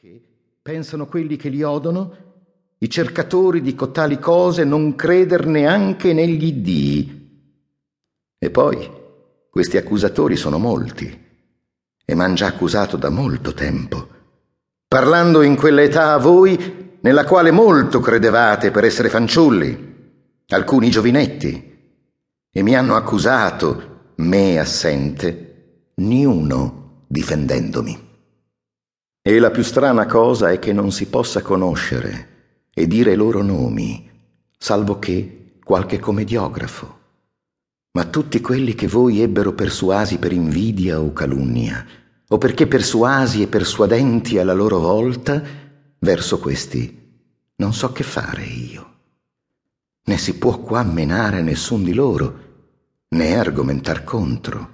Che pensano quelli che li odono, i cercatori di cotali cose, non creder neanche negli dii. E poi questi accusatori sono molti e m'han già accusato da molto tempo, parlando in quell'età a voi nella quale molto credevate per essere fanciulli, alcuni giovinetti, e mi hanno accusato, me assente, niuno difendendomi. E la più strana cosa è che non si possa conoscere e dire i loro nomi, salvo che qualche commediografo. Ma tutti quelli che voi ebbero persuasi per invidia o calunnia, o perché persuasi e persuadenti alla loro volta, verso questi non so che fare io. Né si può qua menare nessun di loro, né argomentar contro.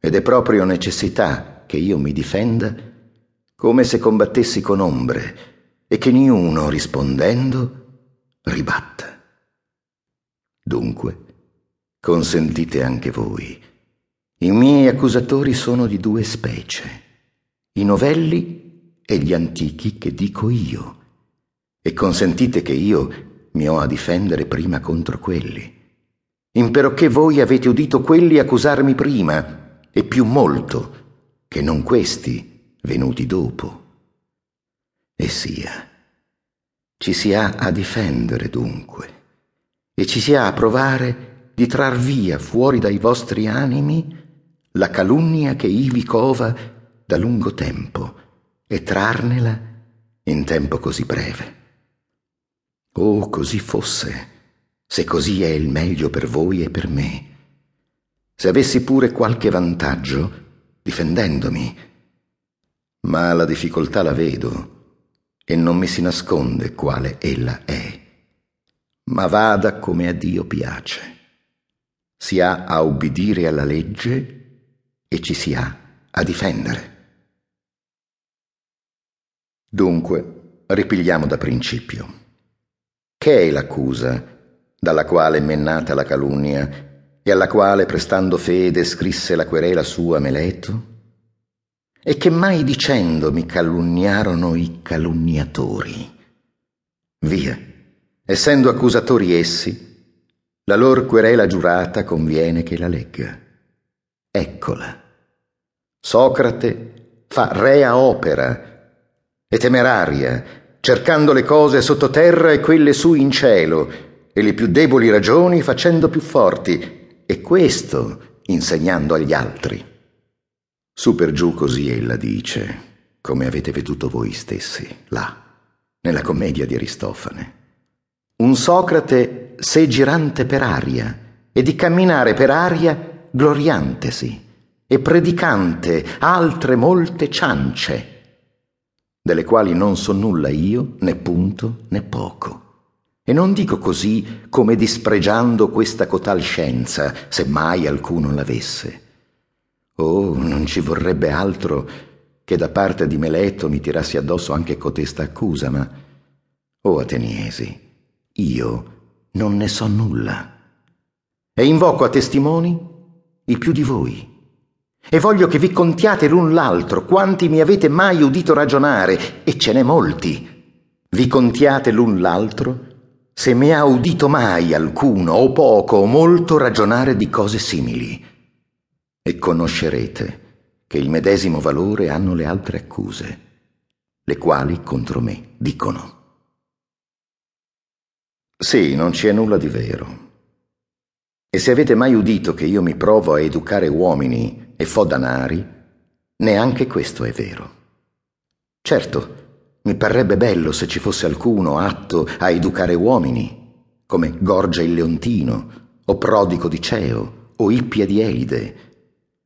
Ed è proprio necessità che io mi difenda come se combattessi con ombre e che niuno rispondendo ribatta. Dunque, consentite anche voi. I miei accusatori sono di due specie, i novelli e gli antichi che dico io, e consentite che io mi ho a difendere prima contro quelli. Imperocché voi avete udito quelli accusarmi prima, e più molto, che non questi venuti dopo. E sia, ci si ha a difendere dunque, e ci si ha a provare di trar via fuori dai vostri animi la calunnia che ivi cova da lungo tempo e trarnela in tempo così breve. Oh, così fosse, se così è il meglio per voi e per me. Se avessi pure qualche vantaggio, difendendomi, ma la difficoltà la vedo e non mi si nasconde quale ella è. Ma vada come a Dio piace. Si ha a ubbidire alla legge e ci si ha a difendere. Dunque, ripigliamo da principio. Che è l'accusa dalla quale è mennata la calunnia e alla quale, prestando fede, scrisse la querela sua Meleto? E che mai dicendo mi calunniarono i calunniatori. Via, essendo accusatori essi, la lor querela giurata conviene che la legga. Eccola. Socrate fa rea opera e temeraria, cercando le cose sottoterra e quelle su in cielo, e le più deboli ragioni facendo più forti, e questo insegnando agli altri. Su per giù così ella dice, come avete veduto voi stessi, là, nella commedia di Aristofane. Un Socrate sé girante per aria, e di camminare per aria gloriantesi, e predicante altre molte ciance, delle quali non so nulla io, né punto né poco. E non dico così come dispregiando questa cotal scienza, se mai alcuno l'avesse ci vorrebbe altro che da parte di Meleto mi tirassi addosso anche cotesta accusa, ma... Oh, Ateniesi, io non ne so nulla. E invoco a testimoni il più di voi. E voglio che vi contiate l'un l'altro quanti mi avete mai udito ragionare, e ce n'è molti. Vi contiate l'un l'altro se mi ha udito mai alcuno, o poco o molto, ragionare di cose simili e conoscerete che il medesimo valore hanno le altre accuse, le quali contro me dicono. Sì, non ci è nulla di vero. E se avete mai udito che io mi provo a educare uomini e fo danari, neanche questo è vero. Certo, mi parrebbe bello se ci fosse alcuno atto a educare uomini, come Gorgia il Leontino, o Prodico di Ceo, o Ippia di Elide,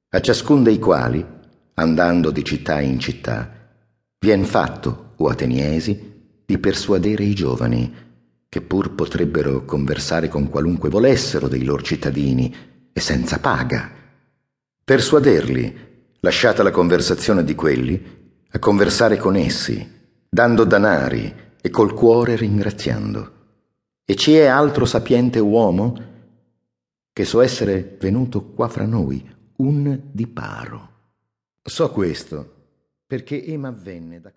a ciascun dei quali, andando di città in città, vien fatto, o ateniesi, di persuadere i giovani, che pur potrebbero conversare con qualunque volessero dei loro cittadini, e senza paga. Persuaderli, lasciata la conversazione di quelli, a conversare con essi, dando danari e col cuore ringraziando. E ci è altro sapiente uomo che so essere venuto qua fra noi, un di paro. So questo perché Ema venne da